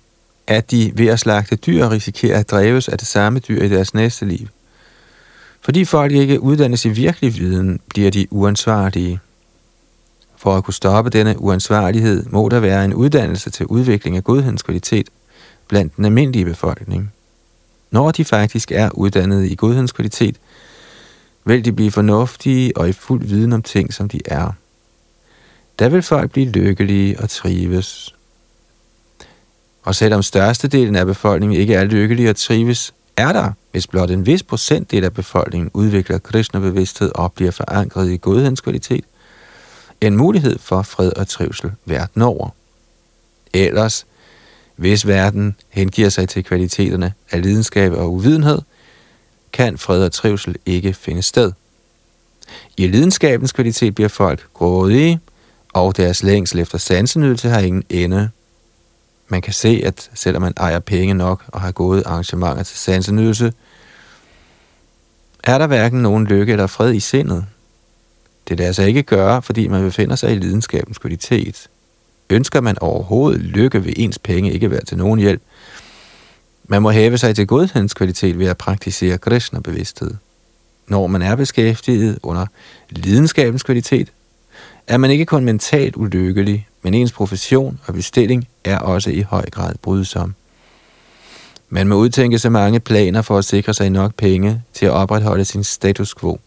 at de ved at slagte dyr risikerer at dræves af det samme dyr i deres næste liv. Fordi folk ikke uddannes i virkelig viden, bliver de uansvarlige. For at kunne stoppe denne uansvarlighed, må der være en uddannelse til udvikling af godhedens kvalitet blandt den almindelige befolkning. Når de faktisk er uddannet i godhedens kvalitet, vil de blive fornuftige og i fuld viden om ting, som de er. Der vil folk blive lykkelige og trives. Og selvom størstedelen af befolkningen ikke er lykkelige og trives, er der, hvis blot en vis procentdel af befolkningen udvikler Krishna-bevidsthed og bliver forankret i godhedens kvalitet, en mulighed for fred og trivsel verden over. Ellers, hvis verden hengiver sig til kvaliteterne af lidenskab og uvidenhed, kan fred og trivsel ikke finde sted. I lidenskabens kvalitet bliver folk grådige, og deres længsel efter sansenydelse har ingen ende. Man kan se, at selvom man ejer penge nok og har gode arrangementer til sansenydelse, er der hverken nogen lykke eller fred i sindet. Det lader sig ikke gøre, fordi man befinder sig i lidenskabens kvalitet. Ønsker man overhovedet lykke, vil ens penge ikke være til nogen hjælp. Man må hæve sig til godhedens kvalitet ved at praktisere Krishna-bevidsthed. Når man er beskæftiget under lidenskabens kvalitet, er man ikke kun mentalt ulykkelig, men ens profession og bestilling er også i høj grad brydsom. Man må udtænke så mange planer for at sikre sig nok penge til at opretholde sin status quo.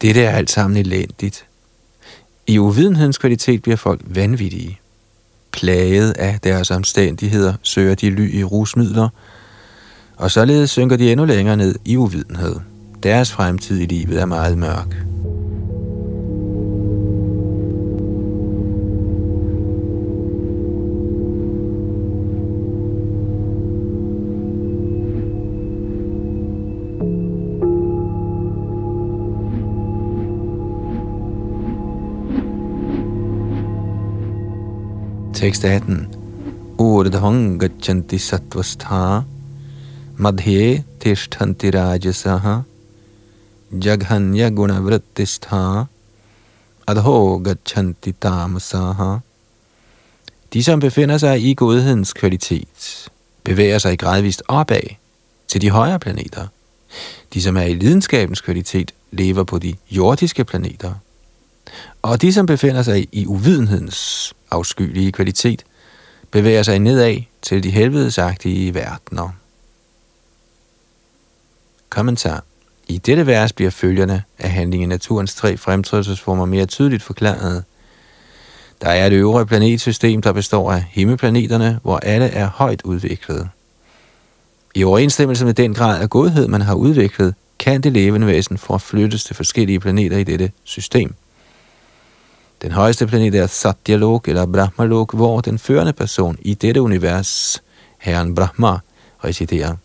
Dette er alt sammen elendigt. I uvidenhedens kvalitet bliver folk vanvittige. Plaget af deres omstændigheder søger de ly i rusmidler, og således synker de endnu længere ned i uvidenhed. Deres fremtid i livet er meget mørk. Tekst 18. Urdhang gacchanti sattvastha madhye tishtanti rajasaha jaghanya gunavrittistha adho gacchanti tamasaha De, som befinder sig i godhedens kvalitet, bevæger sig gradvist opad til de højere planeter. De, som er i lidenskabens kvalitet, lever på de jordiske planeter. Og de, som befinder sig i uvidenhedens afskyelige kvalitet, bevæger sig nedad til de helvedesagtige verdener. Kommentar. I dette vers bliver følgerne af handling i naturens tre fremtrædelsesformer mere tydeligt forklaret. Der er et øvre planetsystem, der består af himmelplaneterne, hvor alle er højt udviklede. I overensstemmelse med den grad af godhed, man har udviklet, kan det levende væsen forflyttes til forskellige planeter i dette system. Den højeste planet er Satyalok eller Brahmalok, hvor den førende person i dette univers, herren Brahma, residerer.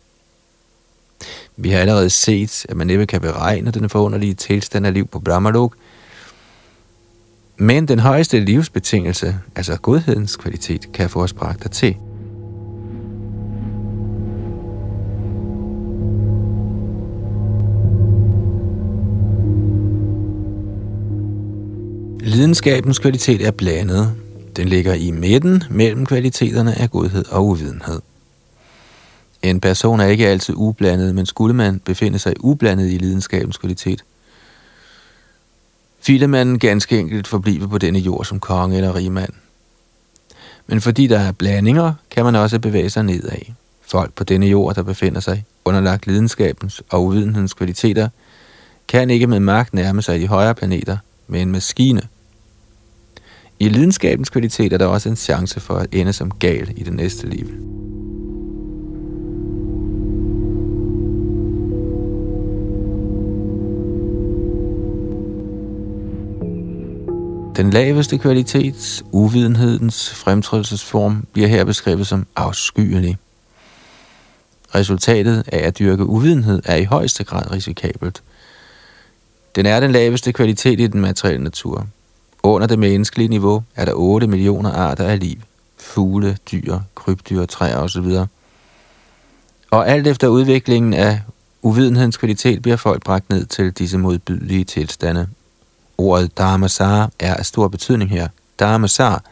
Vi har allerede set, at man næppe kan beregne den forunderlige tilstand af liv på Brahmalok, men den højeste livsbetingelse, altså godhedens kvalitet, kan få os bragt til. Videnskabens kvalitet er blandet. Den ligger i midten mellem kvaliteterne af godhed og uvidenhed. En person er ikke altid ublandet, men skulle man befinde sig ublandet i lidenskabens kvalitet, ville man ganske enkelt forblive på denne jord som konge eller rigmand. Men fordi der er blandinger, kan man også bevæge sig nedad. Folk på denne jord, der befinder sig underlagt lidenskabens og uvidenhedens kvaliteter, kan ikke med magt nærme sig de højere planeter med en maskine. I lidenskabens kvalitet er der også en chance for at ende som gal i det næste liv. Den laveste kvalitets, uvidenhedens fremtrædelsesform, bliver her beskrevet som afskyelig. Resultatet af at dyrke uvidenhed er i højeste grad risikabelt. Den er den laveste kvalitet i den materielle natur. Under det menneskelige niveau er der 8 millioner arter af liv. Fugle, dyr, krybdyr, træer osv. Og alt efter udviklingen af uvidenhedens kvalitet bliver folk bragt ned til disse modbydelige tilstande Ordet dharmasar er af stor betydning her. Dharmasar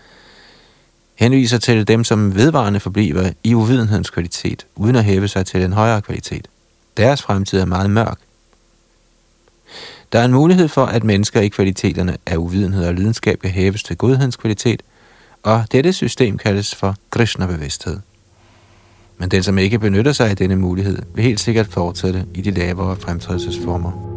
henviser til dem, som vedvarende forbliver i uvidenhedens kvalitet, uden at hæve sig til en højere kvalitet. Deres fremtid er meget mørk. Der er en mulighed for, at mennesker i kvaliteterne af uvidenhed og lidenskab kan hæves til godhedens kvalitet, og dette system kaldes for Krishna-bevidsthed. Men den, som ikke benytter sig af denne mulighed, vil helt sikkert fortsætte i de lavere fremtrædelsesformer.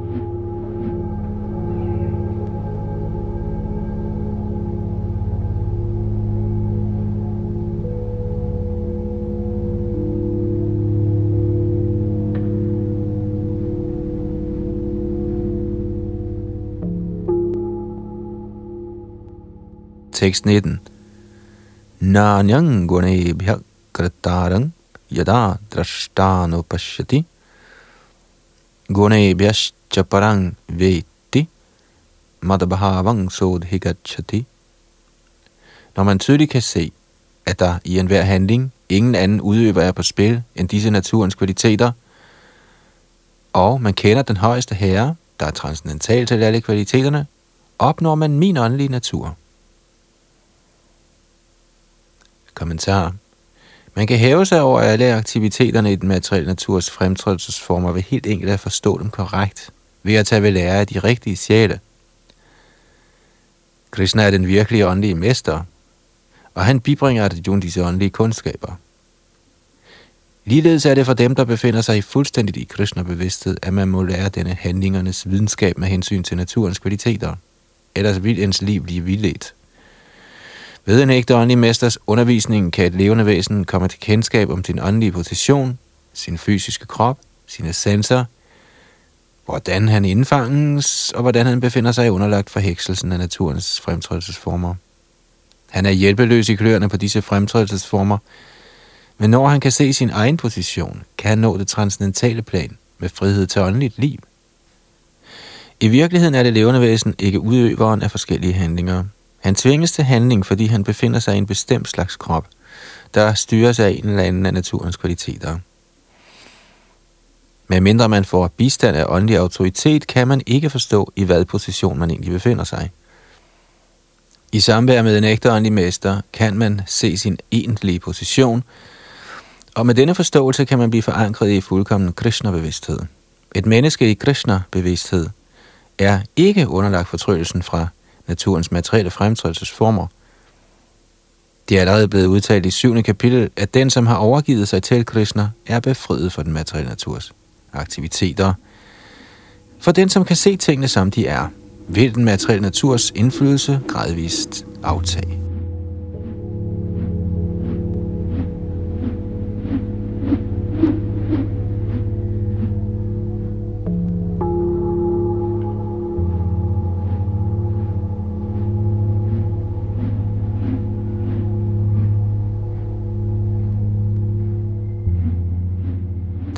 Tekst 19. Nanyang gunebhya kratarang yada drashtano pashyati gunebhyascha parang veti madabhavang sodhigachati Når man tydeligt kan se, at der i enhver handling ingen anden udøver er på spil end disse naturens kvaliteter, og man kender den højeste herre, der er transcendental til alle kvaliteterne, opnår man min åndelige natur. Kommentar. Man kan hæve sig over alle aktiviteterne i den materielle naturs fremtrædelsesformer ved helt enkelt at forstå dem korrekt, ved at tage ved lære af de rigtige sjæle. Krishna er den virkelige åndelige mester, og han bibringer Arjuna disse åndelige kundskaber. Ligeledes er det for dem, der befinder sig fuldstændigt i Krishna-bevidsthed, at man må lære denne handlingernes videnskab med hensyn til naturens kvaliteter. Ellers vil ens liv blive vildledt. Ved en ægte åndelig mesters undervisning kan et levende væsen komme til kendskab om sin åndelige position, sin fysiske krop, sine sensorer, hvordan han indfanges, og hvordan han befinder sig underlagt for hekselsen af naturens fremtrædelsesformer. Han er hjælpeløs i kløerne på disse fremtrædelsesformer, men når han kan se sin egen position, kan han nå det transcendentale plan med frihed til åndeligt liv. I virkeligheden er det levende væsen ikke udøveren af forskellige handlinger, han tvinges til handling, fordi han befinder sig i en bestemt slags krop, der styres af en eller anden af naturens kvaliteter. Med mindre man får bistand af åndelig autoritet, kan man ikke forstå, i hvad position man egentlig befinder sig. I samvær med en ægte åndelig mester kan man se sin egentlige position, og med denne forståelse kan man blive forankret i fuldkommen Krishna-bevidsthed. Et menneske i Krishna-bevidsthed er ikke underlagt fortrydelsen fra naturens materielle fremtrædelsesformer. Det er allerede blevet udtalt i 7. kapitel, at den, som har overgivet sig til Krishna, er befriet for den materielle naturs aktiviteter. For den, som kan se tingene som de er, vil den materielle naturs indflydelse gradvist aftage.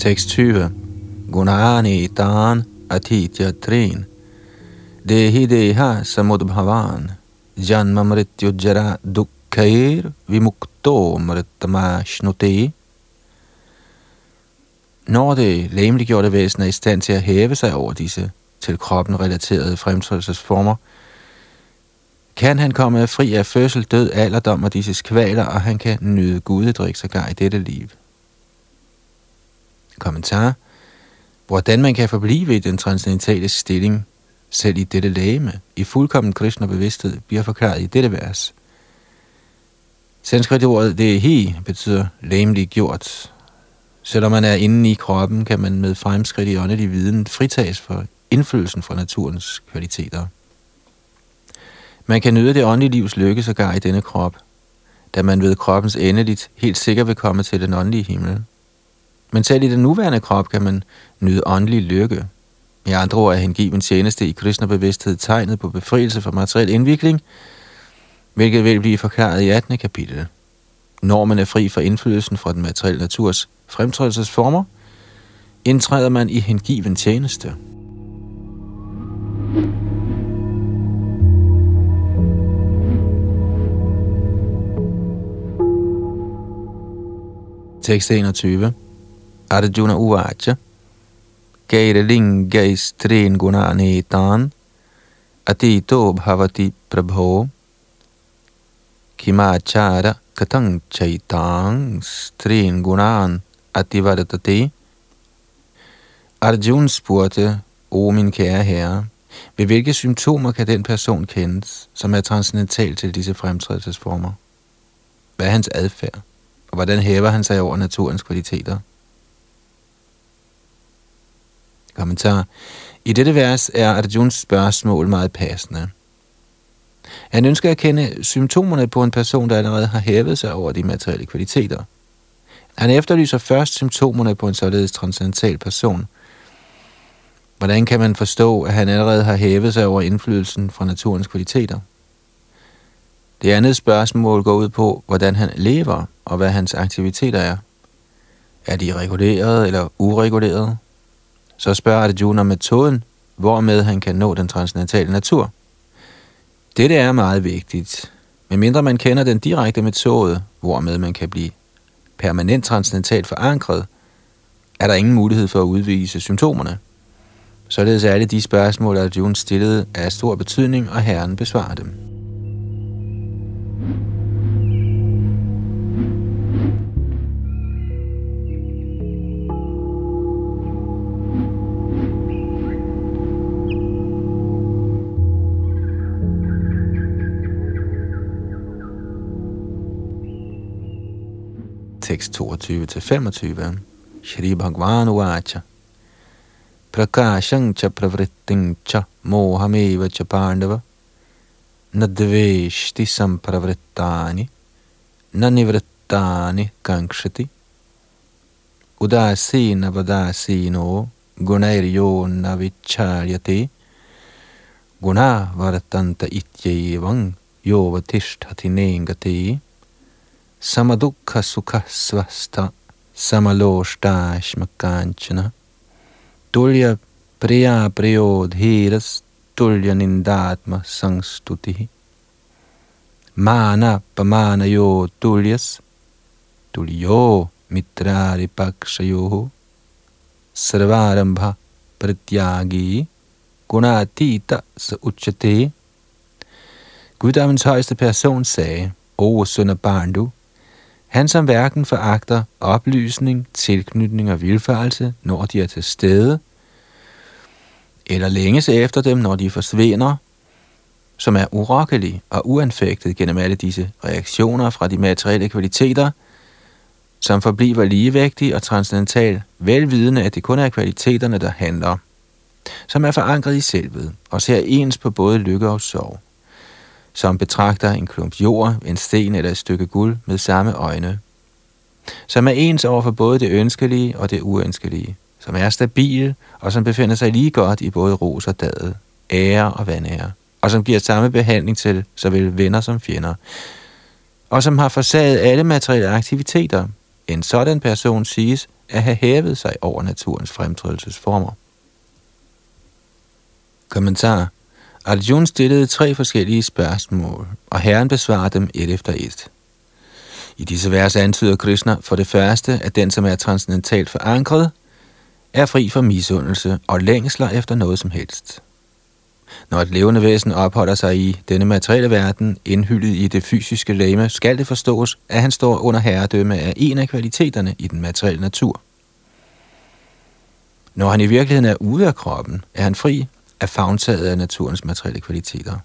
Tekst 20. Gunani dan atitya trin. Dehi deha samudbhavan. Janma mrityu jara dukkair vimukto mrittamashnute. Når det læmeliggjorte væsen er i stand til at hæve sig over disse til kroppen relaterede fremtrædelsesformer, kan han komme fri af fødsel, død, alderdom og disse kvaler, og han kan nyde gudedrik sågar i dette liv. Kommentar. Hvordan man kan forblive i den transcendentale stilling, selv i dette lægeme, i fuldkommen Krishna bevidsthed, bliver forklaret i dette vers. Sanskrit-ordet hi betyder læmelig gjort. Selvom man er inde i kroppen, kan man med fremskridt i åndelig viden fritages for indflydelsen fra naturens kvaliteter. Man kan nyde det åndelige livs lykke sågar i denne krop, da man ved kroppens endeligt helt sikkert vil komme til den åndelige himmel. Men selv i den nuværende krop kan man nyde åndelig lykke. I andre ord er hengiven tjeneste i kristne bevidsthed tegnet på befrielse fra materiel indvikling, hvilket vil blive forklaret i 18. kapitel. Når man er fri for indflydelsen fra den materielle naturs fremtrædelsesformer, indtræder man i hengiven tjeneste. Tekst 21 Arjuna uvacha Kairalingais gunanitan Atito bhavati prabho Kimachara katang chaitang strin gunan ativadatati Arjun spurgte, O min kære herre, ved hvilke symptomer kan den person kendes, som er transcendental til disse fremtrædelsesformer? Hvad er hans adfærd? Og hvordan hæver han sig over naturens kvaliteter? Kommentar. I dette vers er Arjuns spørgsmål meget passende. Han ønsker at kende symptomerne på en person, der allerede har hævet sig over de materielle kvaliteter. Han efterlyser først symptomerne på en således transcendental person. Hvordan kan man forstå, at han allerede har hævet sig over indflydelsen fra naturens kvaliteter? Det andet spørgsmål går ud på, hvordan han lever og hvad hans aktiviteter er. Er de regulerede eller uregulerede? Så spørger Arjuna om metoden, hvormed han kan nå den transcendentale natur. Dette er meget vigtigt. Men mindre man kender den direkte metode, hvormed man kan blive permanent transcendentalt forankret, er der ingen mulighed for at udvise symptomerne. Således er alle de spørgsmål, Arjuna stillede, af stor betydning, og Herren besvarer dem. Tekst 22-25. Shri Bhagwan Uvacha Prakashang cha pravritting cha mohameva cha pandava. Nadveshti sampravrittani nanivrittani kankshati. Udasina vadasino gunairyo navicharyate guna vartanta ityevang yovatishthati nengati samadukha sukha svasta samaloshtasmakanchana tulya priya priyodhiras tulya nindatma sangstutihi mana pamanayo tulyas tulyo mitrari pakshayo sarvarambha pratyagi gunatita sa uchate Guddommens højeste person sagde, O søn af barn du, han som hverken foragter oplysning, tilknytning og vilfarelse, når de er til stede, eller længes efter dem, når de forsvinder, som er urokkelig og uanfægtet gennem alle disse reaktioner fra de materielle kvaliteter, som forbliver ligevægtig og transcendental, velvidende, at det kun er kvaliteterne, der handler, som er forankret i selvet og ser ens på både lykke og sorg, som betragter en klump jord, en sten eller et stykke guld med samme øjne, som er ens over for både det ønskelige og det uønskelige, som er stabil og som befinder sig lige godt i både ros og dadet, ære og vanære, og som giver samme behandling til såvel venner som fjender, og som har forsaget alle materielle aktiviteter. En sådan person siges at have hævet sig over naturens fremtrædelsesformer. Kommentar Arjun stillede tre forskellige spørgsmål, og Herren besvarede dem et efter et. I disse vers antyder Krishna for det første, at den, som er transcendentalt forankret, er fri for misundelse og længsler efter noget som helst. Når et levende væsen opholder sig i denne materielle verden, indhyldet i det fysiske lame, skal det forstås, at han står under herredømme af en af kvaliteterne i den materielle natur. Når han i virkeligheden er ude af kroppen, er han fri er fagntaget af naturens materielle kvaliteter.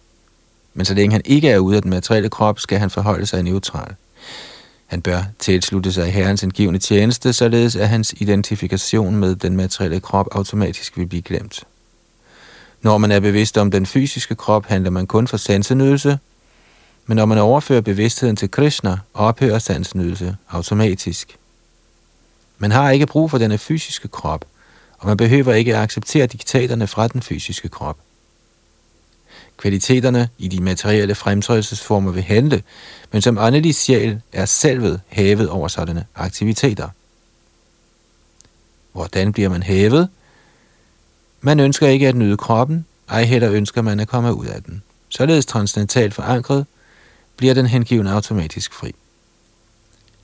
Men så længe han ikke er ude af den materielle krop, skal han forholde sig neutral. Han bør tilslutte sig herrens indgivende tjeneste, således at hans identifikation med den materielle krop automatisk vil blive glemt. Når man er bevidst om den fysiske krop, handler man kun for sansenydelse, men når man overfører bevidstheden til Krishna, ophører sansenydelse automatisk. Man har ikke brug for denne fysiske krop, og man behøver ikke at acceptere diktaterne fra den fysiske krop. Kvaliteterne i de materielle fremtrædelsesformer vil handle, men som åndelig sjæl er selvet hævet over sådanne aktiviteter. Hvordan bliver man hævet? Man ønsker ikke at nyde kroppen, ej heller ønsker man at komme ud af den. Således transcendentalt forankret, bliver den hengiven automatisk fri.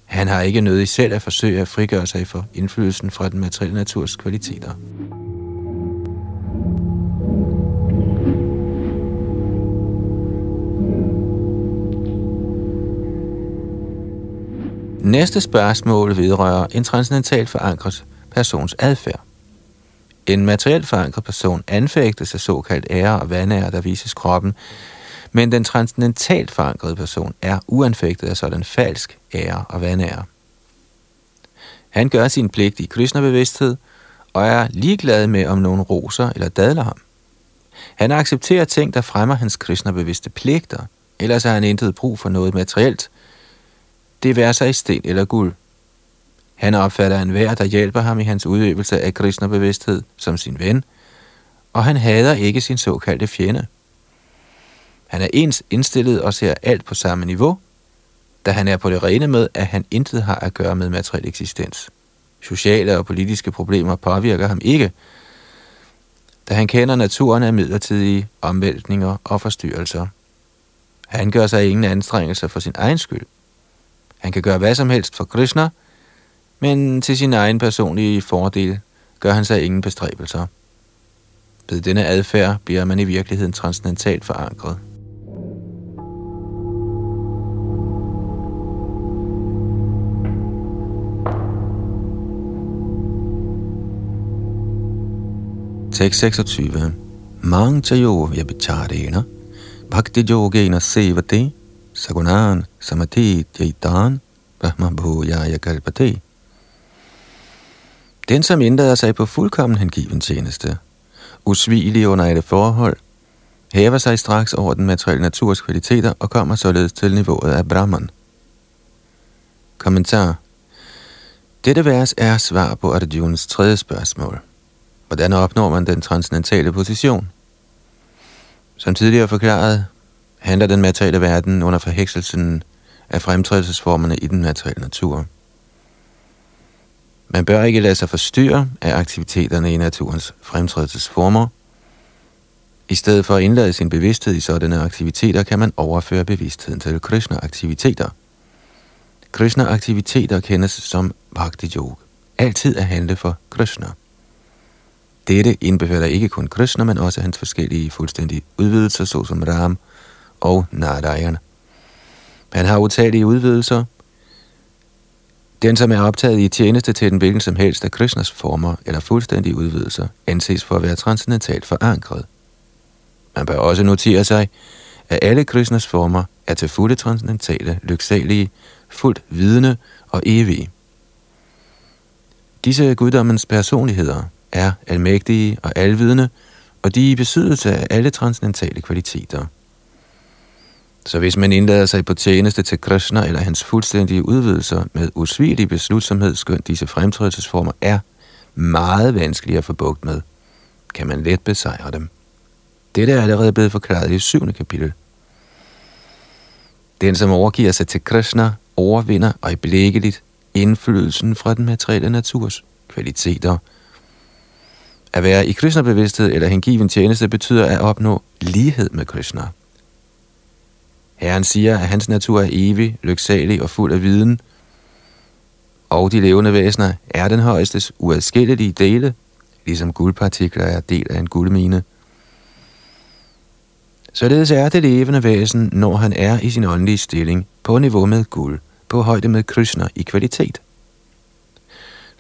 Han har ikke nødig selv at forsøge at frigøre sig for indflydelsen fra den materielle naturs kvaliteter. Næste spørgsmål vedrører en transcendentalt forankret persons adfærd. En materielt forankret person anfægtes af såkaldt ære og vandære, der vises kroppen, men den transcendentalt forankrede person er uanfægtet af sådan falsk ære og vanære. Han gør sin pligt i Krishna-bevidsthed og er ligeglad med, om nogen roser eller dadler ham. Han accepterer ting, der fremmer hans Krishna-bevidste pligter, ellers har han intet brug for noget materielt, det være sig sten eller guld. Han opfatter enhver, der hjælper ham i hans udøvelse af Krishna-bevidsthed som sin ven, og han hader ikke sin såkaldte fjende. Han er ens indstillet og ser alt på samme niveau, da han er på det rene med, at han intet har at gøre med materiel eksistens. Sociale og politiske problemer påvirker ham ikke, da han kender naturen af midlertidige omvæltninger og forstyrrelser. Han gør sig ingen anstrengelser for sin egen skyld. Han kan gøre hvad som helst for Krishna, men til sin egen personlige fordel gør han sig ingen bestræbelser. Ved denne adfærd bliver man i virkeligheden transcendentalt forankret. Tekst 26. Mang jo vyabicharena bhakti yogena sevate sagunan samati jaitan brahma bhujaya kalpate. Den, som indlader sig på fuldkommen hengiven tjeneste, usvigelig under alle forhold, hæver sig straks over den materielle naturs kvaliteter og kommer således til niveauet af Brahman. Kommentar Dette vers er svar på Arjuns tredje spørgsmål. Hvordan opnår man den transcendentale position? Som tidligere forklaret, handler den materielle verden under forhekselsen af fremtrædelsesformerne i den materielle natur. Man bør ikke lade sig forstyrre af aktiviteterne i naturens fremtrædelsesformer. I stedet for at indlade sin bevidsthed i sådanne aktiviteter, kan man overføre bevidstheden til Krishna-aktiviteter. Krishna-aktiviteter kendes som Bhakti Yoga. Altid at handle for Krishna. Dette indbefatter ikke kun Krishna, men også hans forskellige fuldstændige udvidelser, såsom Ram og Narayan. Han har utallige udvidelser. Den, som er optaget i tjeneste til den hvilken som helst af Krishnas former eller fuldstændige udvidelser, anses for at være transcendentalt forankret. Man bør også notere sig, at alle Krishnas former er til fulde transcendentale, lyksalige, fuldt vidende og evige. Disse guddommens personligheder er almægtige og alvidende, og de er i besiddelse af alle transcendentale kvaliteter. Så hvis man indlader sig på tjeneste til Krishna eller hans fuldstændige udvidelser med usvigelig beslutsomhed, skønt disse fremtrædelsesformer er meget vanskelige at få bugt med, kan man let besejre dem. Dette er allerede blevet forklaret i 7. kapitel. Den, som overgiver sig til Krishna, overvinder øjeblikkeligt indflydelsen fra den materielle naturs kvaliteter. At være i Krishna-bevidsthed eller hengiven tjeneste betyder at opnå lighed med Krishna. Herren siger, at hans natur er evig, lyksalig og fuld af viden, og de levende væsener er den højestes uadskillelige dele, ligesom guldpartikler er del af en guldmine. Således er det levende væsen, når han er i sin åndelige stilling, på niveau med guld, på højde med Krishna i kvalitet.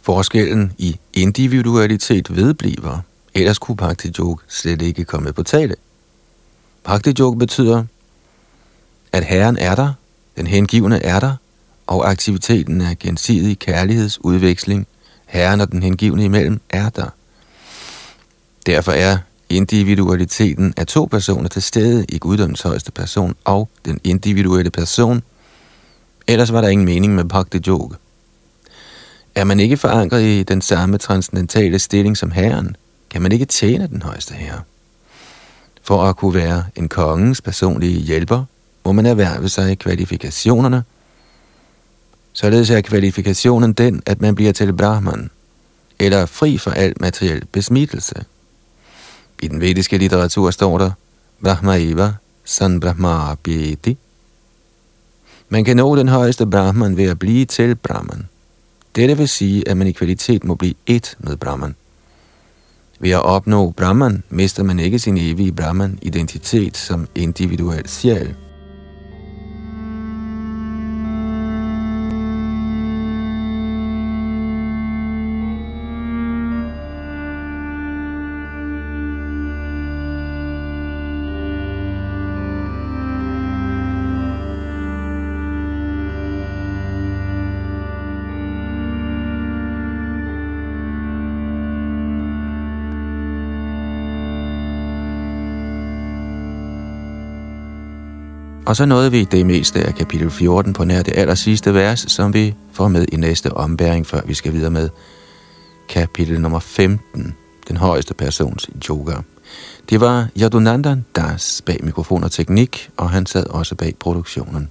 Forskellen i individualitet vedbliver, ellers kunne Bhakti Joke slet ikke komme på tale. Bhakti Joke betyder, at Herren er der, den hengivne er der, og aktiviteten af gensidig kærlighedsudveksling, Herren og den hengivne imellem, er der. Derfor er individualiteten af to personer til stede i guddommens højeste person og den individuelle person. Ellers var der ingen mening med Bhakti Yoga. Er man ikke forankret i den samme transcendentale stilling som Herren, kan man ikke tjene den højeste herre. For at kunne være en kongens personlige hjælper, må man erhverve sig kvalifikationerne. Således er kvalifikationen den, at man bliver til Brahman, eller fri for al materiel besmittelse. I den vediske litteratur står der, Brahmaiva San Brahma Man kan nå den højeste Brahman ved at blive til Brahman. Dette vil sige, at man i kvalitet må blive ét med Brahman. Ved at opnå Brahman mister man ikke sin evige Brahman-identitet som individuel sjæl. Og så nåede vi det meste af kapitel 14 på nær det aller sidste vers, som vi får med i næste ombæring, før vi skal videre med kapitel nummer 15, den højeste persons yoga. Det var Yadunandan Das bag mikrofon og teknik, og han sad også bag produktionen.